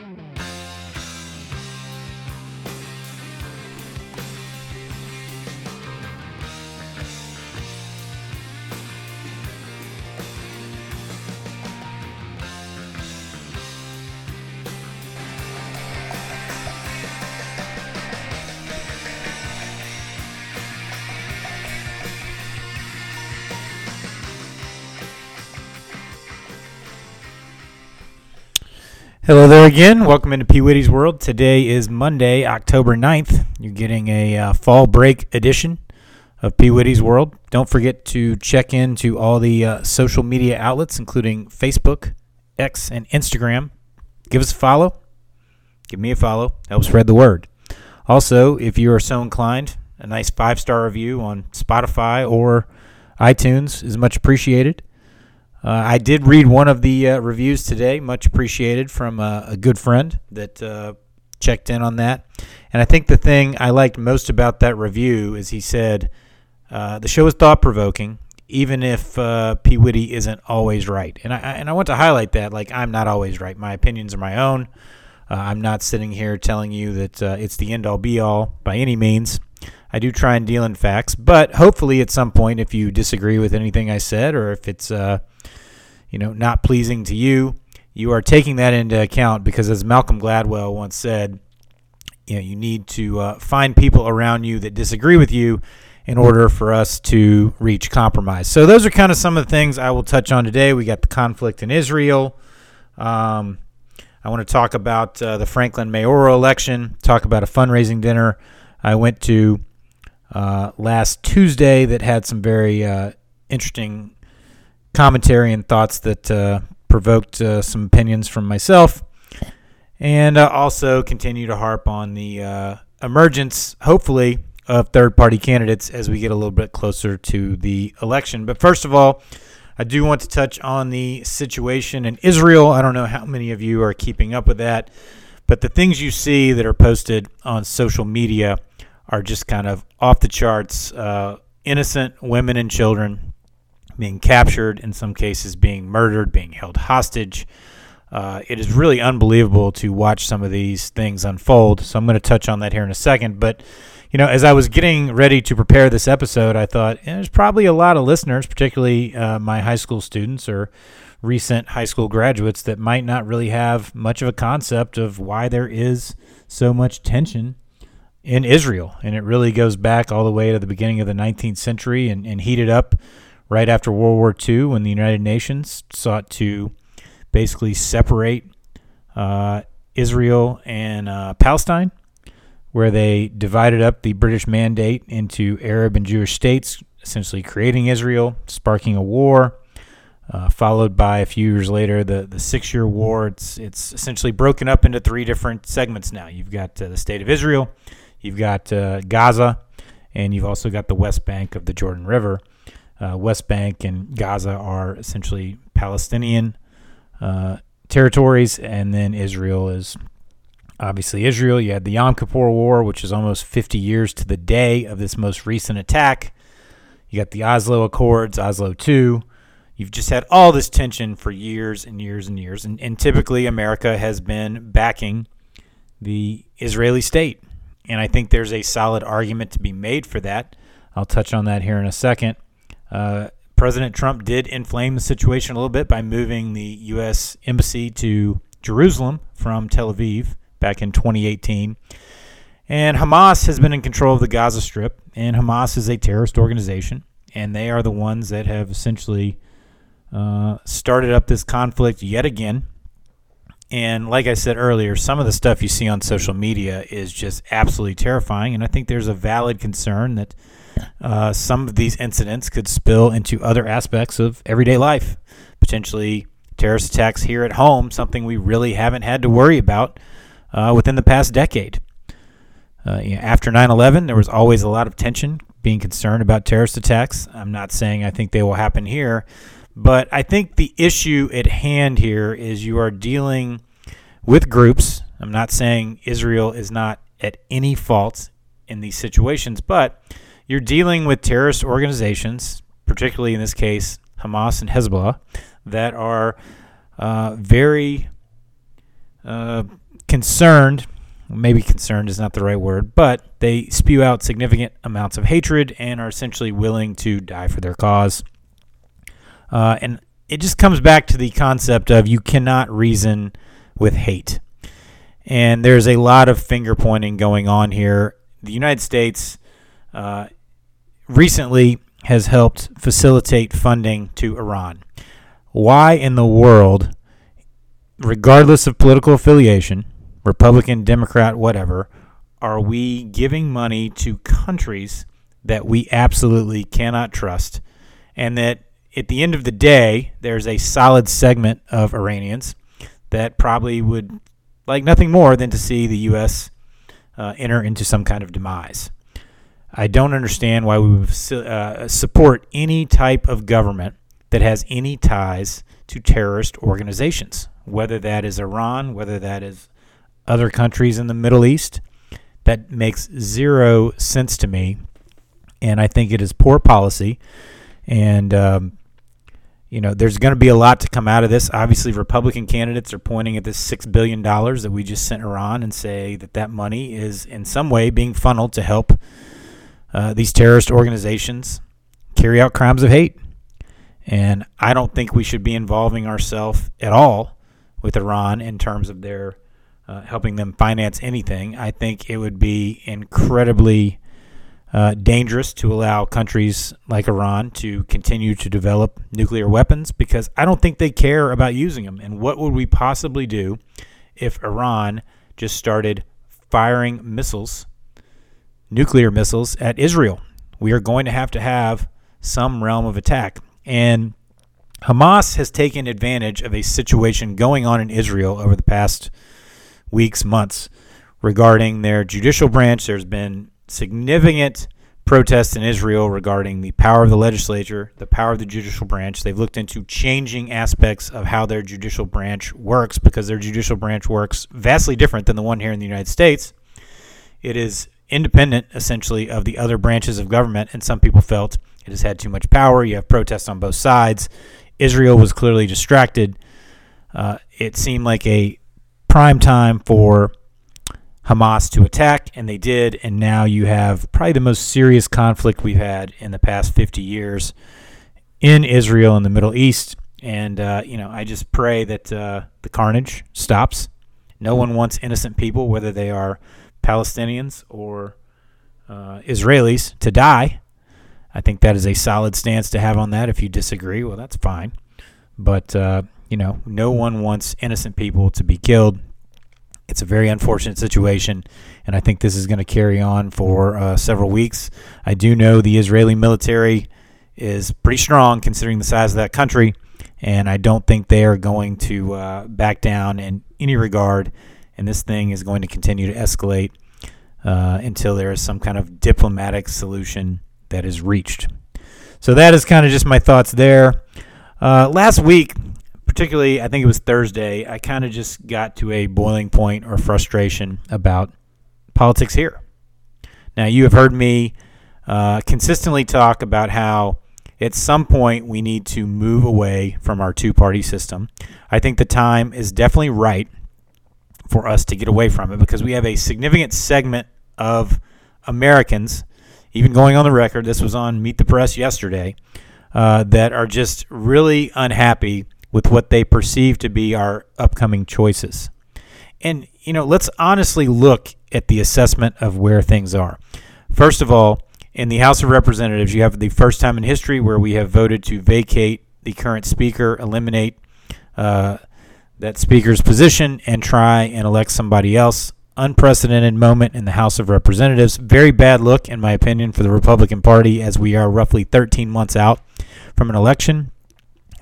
うん。Hello there again. Welcome into P. Whitty's World. Today is Monday, October 9th. You're getting a uh, fall break edition of P. Whitty's World. Don't forget to check in to all the uh, social media outlets, including Facebook, X, and Instagram. Give us a follow. Give me a follow. Help spread the word. Also, if you are so inclined, a nice five star review on Spotify or iTunes is much appreciated. Uh, I did read one of the uh, reviews today, much appreciated from uh, a good friend that uh, checked in on that. And I think the thing I liked most about that review is he said uh, the show is thought provoking, even if uh, P. Whitty isn't always right. And I and I want to highlight that, like I'm not always right. My opinions are my own. I'm not sitting here telling you that it's the end all be all by any means. I do try and deal in facts, but hopefully at some point, if you disagree with anything I said, or if it's you know, not pleasing to you, you are taking that into account because, as Malcolm Gladwell once said, you know, you need to uh, find people around you that disagree with you in order for us to reach compromise. So those are kind of some of the things I will touch on today. We got the conflict in Israel. Um, I want to talk about uh, the Franklin mayoral election. Talk about a fundraising dinner I went to uh, last Tuesday that had some very uh, interesting commentary and thoughts that uh, provoked uh, some opinions from myself, and uh, also continue to harp on the emergence, hopefully, of third party candidates as we get a little bit closer to the election. But first of all, I do want to touch on the situation in Israel. I don't know how many of you are keeping up with that, but the things you see that are posted on social media are just kind of off the charts. Uh, innocent women and children being captured, in some cases being murdered, being held hostage. Uh, it is really unbelievable to watch some of these things unfold. So I'm going to touch on that here in a second. But, you know, as I was getting ready to prepare this episode, I thought eh, there's probably a lot of listeners, particularly uh, my high school students or recent high school graduates, that might not really have much of a concept of why there is so much tension in Israel. And it really goes back all the way to the beginning of the 19th century and, and heated up right after World War II when the United Nations sought to basically separate uh, Israel and uh, Palestine, where they divided up the British mandate into Arab and Jewish states, essentially creating Israel, sparking a war. Uh, followed by a few years later the, the six year war. It's, it's essentially broken up into three different segments now. You've got uh, the state of Israel, you've got uh, Gaza, and you've also got the West Bank of the Jordan River uh, West Bank and Gaza are essentially Palestinian uh, territories, and then Israel is obviously Israel. You had the Yom Kippur War, which is almost 50 years to the day of this most recent attack. You got the Oslo Accords, Oslo II. You've just had all this tension for years and years and years. And, and typically, America has been backing the Israeli state. And I think there's a solid argument to be made for that. I'll touch on that here in a second. Uh, President Trump did inflame the situation a little bit by moving the U.S. embassy to Jerusalem from Tel Aviv back in 2018. And Hamas has been in control of the Gaza Strip, and Hamas is a terrorist organization, and they are the ones that have essentially uh, started up this conflict yet again. And like I said earlier, some of the stuff you see on social media is just absolutely terrifying, and I think there's a valid concern that uh, some of these incidents could spill into other aspects of everyday life, potentially terrorist attacks here at home, something we really haven't had to worry about uh, within the past decade. Uh, you know, after 9 11, there was always a lot of tension, being concerned about terrorist attacks. I'm not saying I think they will happen here, but I think the issue at hand here is you are dealing with groups. I'm not saying Israel is not at any fault in these situations, but you're dealing with terrorist organizations, particularly in this case Hamas and Hezbollah, that are uh, very uh, concerned. Maybe concerned is not the right word, but they spew out significant amounts of hatred and are essentially willing to die for their cause. Uh, and it just comes back to the concept of you cannot reason with hate. And there's a lot of finger pointing going on here. The United States uh, recently has helped facilitate funding to Iran. Why in the world, regardless of political affiliation, Republican, Democrat, whatever, are we giving money to countries that we absolutely cannot trust and that at the end of the day, there's a solid segment of Iranians that probably would like nothing more than to see the U.S. Uh, enter into some kind of demise. I don't understand why we would uh, support any type of government that has any ties to terrorist organizations, whether that is Iran, whether that is other countries in the Middle East. That makes zero sense to me, and I think it is poor policy. And um, you know, there's going to be a lot to come out of this. Obviously, Republican candidates are pointing at this six billion dollars that we just sent Iran and say that that money is in some way being funneled to help uh, these terrorist organizations carry out crimes of hate. And I don't think we should be involving ourselves at all with Iran in terms of their uh, helping them finance anything. I think it would be incredibly uh, dangerous to allow countries like Iran to continue to develop nuclear weapons because I don't think they care about using them. And what would we possibly do if Iran just started firing missiles, nuclear missiles, at Israel? We are going to have to have some realm of attack. And Hamas has taken advantage of a situation going on in Israel over the past weeks, months regarding their judicial branch. There's been significant protests in Israel regarding the power of the legislature, the power of the judicial branch. They've looked into changing aspects of how their judicial branch works because their judicial branch works vastly different than the one here in the United States. It is independent, essentially, of the other branches of government, and some people felt it has had too much power. You have protests on both sides. Israel was clearly distracted. Uh, it seemed like a prime time for Hamas to attack, and they did. And now you have probably the most serious conflict we've had in the past 50 years in Israel and the Middle East. And, uh, you know, I just pray that uh, the carnage stops. No one wants innocent people, whether they are Palestinians or uh, Israelis, to die. I think that is a solid stance to have on that. If you disagree, well, that's fine. But, uh, you know, no one wants innocent people to be killed it's a very unfortunate situation, and I think this is going to carry on for uh, several weeks. I do know the Israeli military is pretty strong considering the size of that country, and I don't think they are going to uh, back down in any regard. And this thing is going to continue to escalate uh, until there is some kind of diplomatic solution that is reached. So that is kind of just my thoughts there. Uh, last week, particularly, I think it was Thursday, I kind of just got to a boiling point or frustration about politics here. Now, you have heard me uh, consistently talk about how at some point we need to move away from our two party system. I think the time is definitely right for us to get away from it because we have a significant segment of Americans, even going on the record, this was on Meet the Press yesterday, uh, that are just really unhappy with what they perceive to be our upcoming choices. And, you know, let's honestly look at the assessment of where things are. First of all, in the House of Representatives, you have the first time in history where we have voted to vacate the current speaker, eliminate uh, that speaker's position, and try and elect somebody else. Unprecedented moment in the House of Representatives. Very bad look, in my opinion, for the Republican Party as we are roughly 13 months out from an election.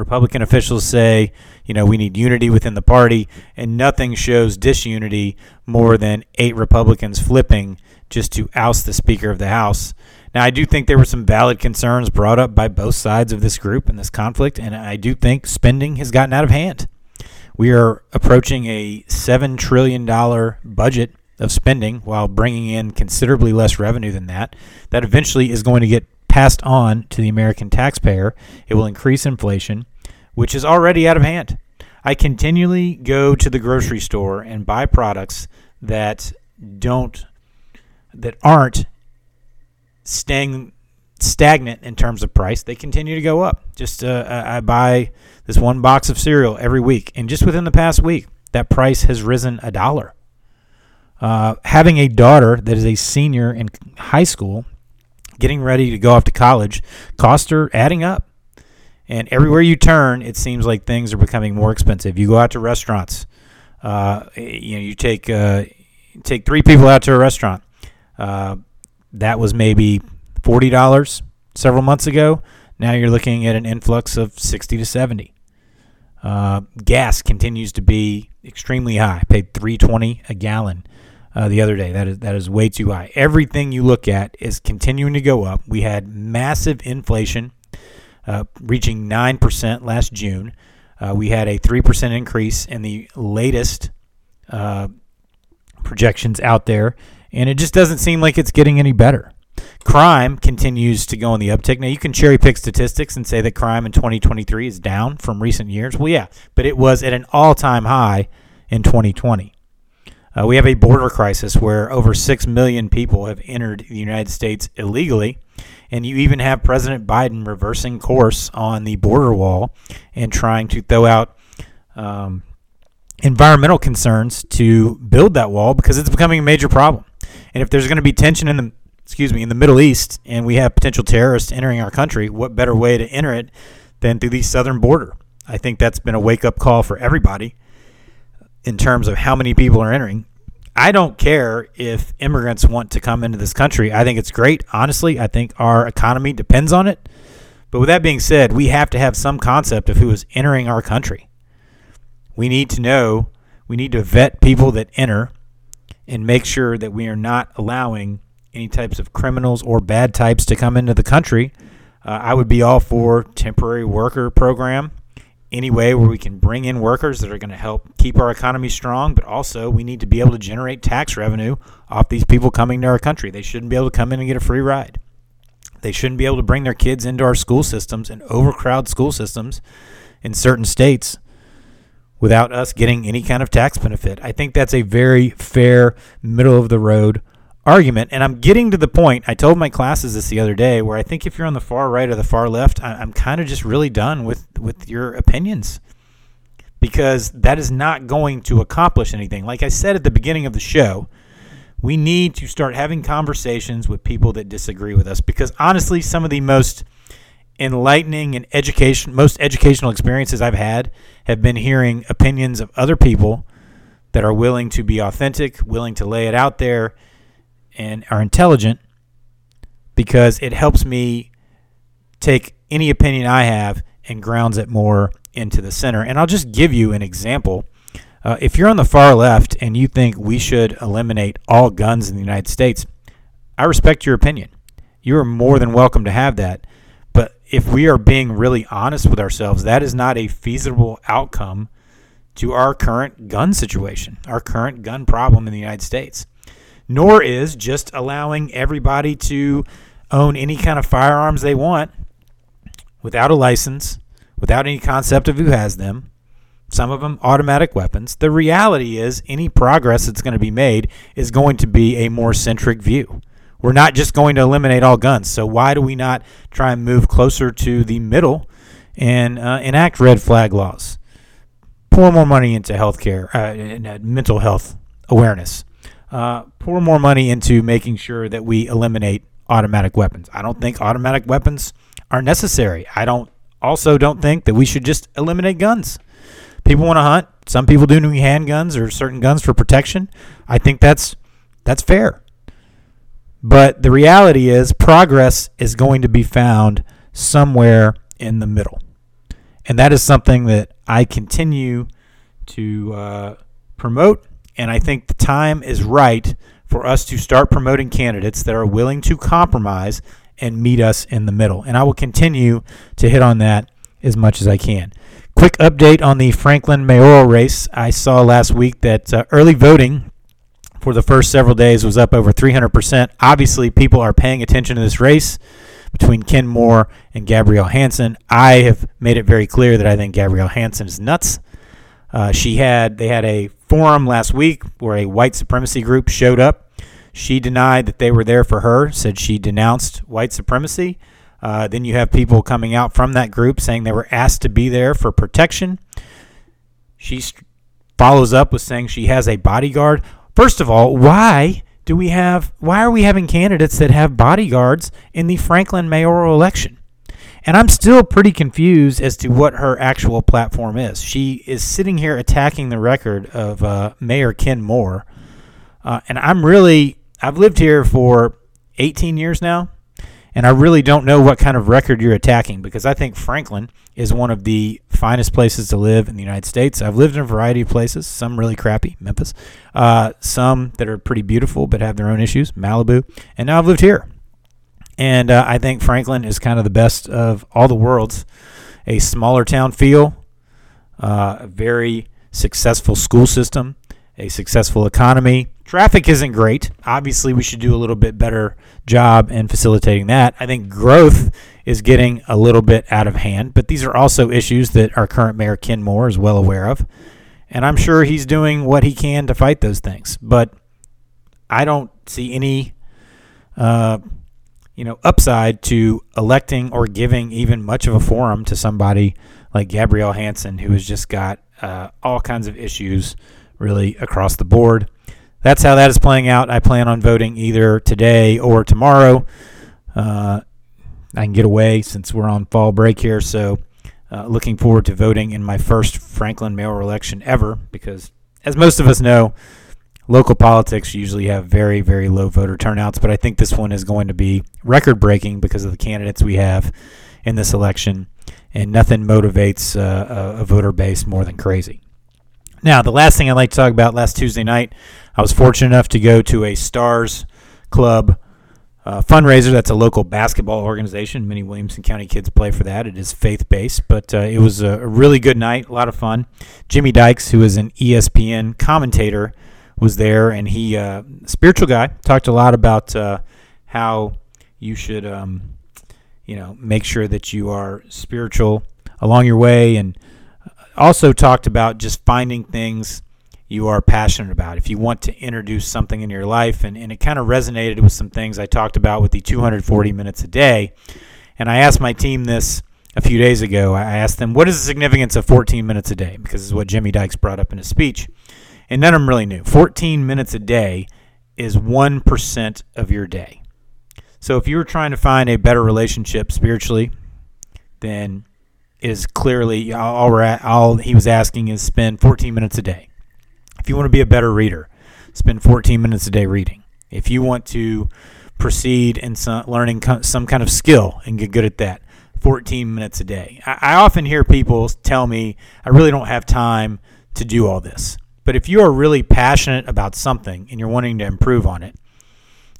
Republican officials say, you know, we need unity within the party, and nothing shows disunity more than eight Republicans flipping just to oust the Speaker of the House. Now, I do think there were some valid concerns brought up by both sides of this group and this conflict, and I do think spending has gotten out of hand. We are approaching a $7 trillion budget of spending while bringing in considerably less revenue than that. That eventually is going to get passed on to the American taxpayer. It will increase inflation, which is already out of hand. I continually go to the grocery store and buy products that don't that aren't staying stagnant in terms of price. They continue to go up. Just uh, I buy this one box of cereal every week, and just within the past week, that price has risen a dollar. Uh, having a daughter that is a senior in high school, getting ready to go off to college, cost her adding up. And everywhere you turn, it seems like things are becoming more expensive. You go out to restaurants, uh, you know, you take uh, take three people out to a restaurant. Uh, that was maybe forty dollars several months ago. Now you're looking at an influx of sixty to seventy. Uh, gas continues to be extremely high. I paid three twenty a gallon uh, the other day. That is that is way too high. Everything you look at is continuing to go up. We had massive inflation uh, reaching 9% last June. Uh, we had a 3% increase in the latest uh, projections out there, and it just doesn't seem like it's getting any better. Crime continues to go on the uptick. Now, you can cherry pick statistics and say that crime in 2023 is down from recent years. Well, yeah, but it was at an all time high in 2020. Uh, we have a border crisis where over 6 million people have entered the United States illegally. And you even have President Biden reversing course on the border wall and trying to throw out um, environmental concerns to build that wall because it's becoming a major problem. And if there's going to be tension in the excuse me in the Middle East and we have potential terrorists entering our country, what better way to enter it than through the southern border? I think that's been a wake up call for everybody in terms of how many people are entering. I don't care if immigrants want to come into this country. I think it's great. Honestly, I think our economy depends on it. But with that being said, we have to have some concept of who is entering our country. We need to know, we need to vet people that enter and make sure that we are not allowing any types of criminals or bad types to come into the country. Uh, I would be all for temporary worker program any way where we can bring in workers that are going to help keep our economy strong, but also we need to be able to generate tax revenue off these people coming to our country. They shouldn't be able to come in and get a free ride. They shouldn't be able to bring their kids into our school systems and overcrowd school systems in certain states without us getting any kind of tax benefit. I think that's a very fair, middle of the road argument. And I'm getting to the point, I told my classes this the other day, where I think if you're on the far right or the far left, I'm kind of just really done with, with your opinions because that is not going to accomplish anything. Like I said at the beginning of the show, we need to start having conversations with people that disagree with us because honestly, some of the most enlightening and education most educational experiences I've had have been hearing opinions of other people that are willing to be authentic, willing to lay it out there and are intelligent because it helps me take any opinion I have and grounds it more into the center. And I'll just give you an example. Uh, if you're on the far left and you think we should eliminate all guns in the United States, I respect your opinion. You are more than welcome to have that. But if we are being really honest with ourselves, that is not a feasible outcome to our current gun situation, our current gun problem in the United States nor is just allowing everybody to own any kind of firearms they want without a license, without any concept of who has them. Some of them automatic weapons. The reality is, any progress that's going to be made is going to be a more centric view. We're not just going to eliminate all guns. So, why do we not try and move closer to the middle and uh, enact red flag laws? Pour more money into healthcare, uh, uh mental health awareness uh, pour more money into making sure that we eliminate automatic weapons. I don't think automatic weapons are necessary. I don't also don't think that we should just eliminate guns. People want to hunt. Some people do need handguns or certain guns for protection. I think that's that's fair. But the reality is progress is going to be found somewhere in the middle. And that is something that I continue to uh, promote and I think the time is right for us to start promoting candidates that are willing to compromise and meet us in the middle. And I will continue to hit on that as much as I can. Quick update on the Franklin mayoral race. I saw last week that uh, early voting for the first several days was up over 300%. Obviously, people are paying attention to this race between Ken Moore and Gabrielle Hanson. I have made it very clear that I think Gabrielle Hanson is nuts. Uh, she had they had a forum last week where a white supremacy group showed up. She denied that they were there for her. Said she denounced white supremacy. Uh, then you have people coming out from that group saying they were asked to be there for protection. She st- follows up with saying she has a bodyguard. First of all, why do we have why are we having candidates that have bodyguards in the Franklin mayoral election? And I'm still pretty confused as to what her actual platform is. She is sitting here attacking the record of uh, Mayor Ken Moore. Uh, and I'm really, I've lived here for 18 years now. And I really don't know what kind of record you're attacking because I think Franklin is one of the finest places to live in the United States. I've lived in a variety of places, some really crappy, Memphis, uh, some that are pretty beautiful but have their own issues, Malibu, and now I've lived here. And uh, I think Franklin is kind of the best of all the worlds. A smaller town feel, uh, a very successful school system, a successful economy. Traffic isn't great. Obviously, we should do a little bit better job in facilitating that. I think growth is getting a little bit out of hand, but these are also issues that our current mayor Ken Moore is well aware of. And I'm sure he's doing what he can to fight those things. But I don't see any uh, you know, upside to electing or giving even much of a forum to somebody like Gabrielle Hanson, who has just got uh, all kinds of issues really across the board. That's how that is playing out. I plan on voting either today or tomorrow. Uh, I can get away since we're on fall break here, so uh, looking forward to voting in my first Franklin mayoral election ever because, as most of us know, local politics usually have very, very low voter turnouts, but I think this one is going to be record breaking because of the candidates we have in this election, and nothing motivates uh, a, a voter base more than crazy. Now, the last thing I'd like to talk about last Tuesday night, I was fortunate enough to go to a Stars Club uh, fundraiser. That's a local basketball organization. Many Williamson County kids play for that. It is faith based, but uh, it was a really good night, a lot of fun. Jimmy Dykes, who is an ESPN commentator, was there, and he, uh, spiritual guy, talked a lot about uh, how you should, um, you know, make sure that you are spiritual along your way, and also talked about just finding things you are passionate about. If you want to introduce something in your life, and, and it kind of resonated with some things I talked about with the 240 minutes a day. And I asked my team this a few days ago. I asked them, what is the significance of 14 minutes a day? Because is what Jimmy Dykes brought up in his speech and none of them really knew. 14 minutes a day is 1% of your day. So if you were trying to find a better relationship spiritually, then is clearly all, all he was asking is spend 14 minutes a day. If you want to be a better reader, spend 14 minutes a day reading. If you want to proceed in some, learning some kind of skill and get good at that, 14 minutes a day. I often hear people tell me, I really don't have time to do all this. But if you are really passionate about something and you're wanting to improve on it,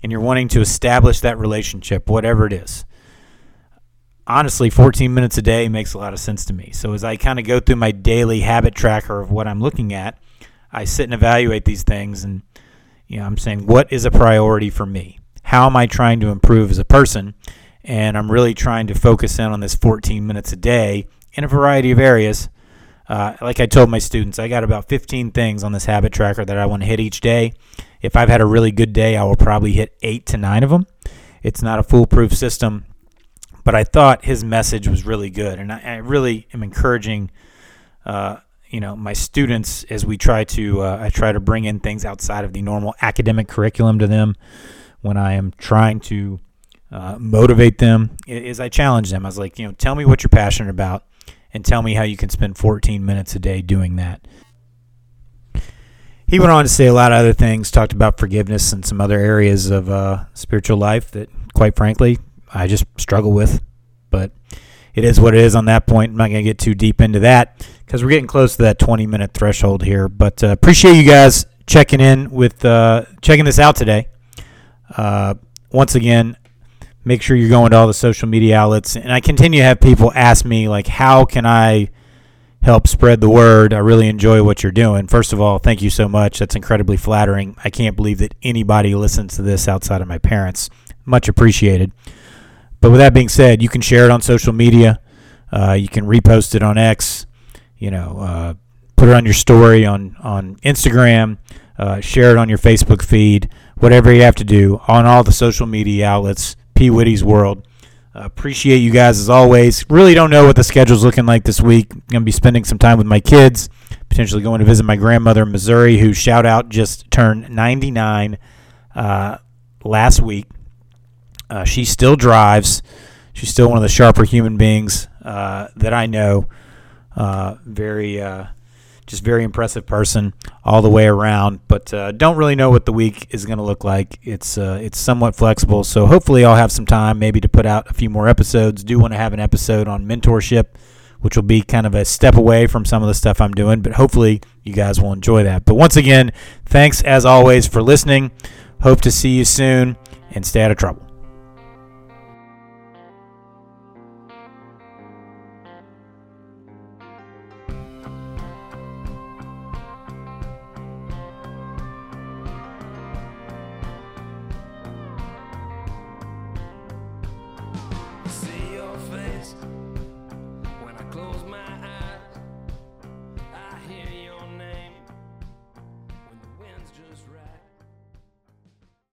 and you're wanting to establish that relationship, whatever it is, honestly, 14 minutes a day makes a lot of sense to me. So as I kind of go through my daily habit tracker of what I'm looking at, I sit and evaluate these things and you know, I'm saying what is a priority for me? How am I trying to improve as a person? And I'm really trying to focus in on this 14 minutes a day in a variety of areas uh, like I told my students, I got about 15 things on this habit tracker that I want to hit each day. If I've had a really good day, I will probably hit eight to nine of them. It's not a foolproof system, but I thought his message was really good, and I, I really am encouraging, uh, you know, my students as we try to uh, I try to bring in things outside of the normal academic curriculum to them when I am trying to uh, motivate them. Is I challenge them. I was like, you know, tell me what you're passionate about and tell me how you can spend 14 minutes a day doing that. He went on to say a lot of other things, talked about forgiveness and some other areas of uh, spiritual life that, quite frankly, I just struggle with. But it is what it is on that point. I'm not going to get too deep into that because we're getting close to that 20 minute threshold here. But uh, appreciate you guys checking in with uh, checking this out today. Uh, once again, make sure you're going to all the social media outlets. And I continue to have people ask me, like, how can I help spread the word? I really enjoy what you're doing. First of all, thank you so much. That's incredibly flattering. I can't believe that anybody listens to this outside of my parents. Much appreciated. But with that being said, you can share it on social media. Uh, you can repost it on X. You know, uh, put it on your story on on Instagram, uh, share it on your Facebook feed, whatever you have to do on all the social media outlets. P Whitty's World. Uh, appreciate you guys as always. Really don't know what the schedule's looking like this week. I'm gonna be spending some time with my kids, potentially going to visit my grandmother in Missouri, who shout out just turned 99 uh, last week. Uh, she still drives. She's still one of the sharper human beings uh, that I know. Uh, very, uh, just very impressive person all the way around. But uh, don't really know what the week is going to look like. It's uh, it's somewhat flexible, so hopefully I'll have some time maybe to put out a few more episodes. Do want to have an episode on mentorship, which will be kind of a step away from some of the stuff I'm doing. But hopefully you guys will enjoy that. But once again, thanks as always for listening. Hope to see you soon and stay out of trouble.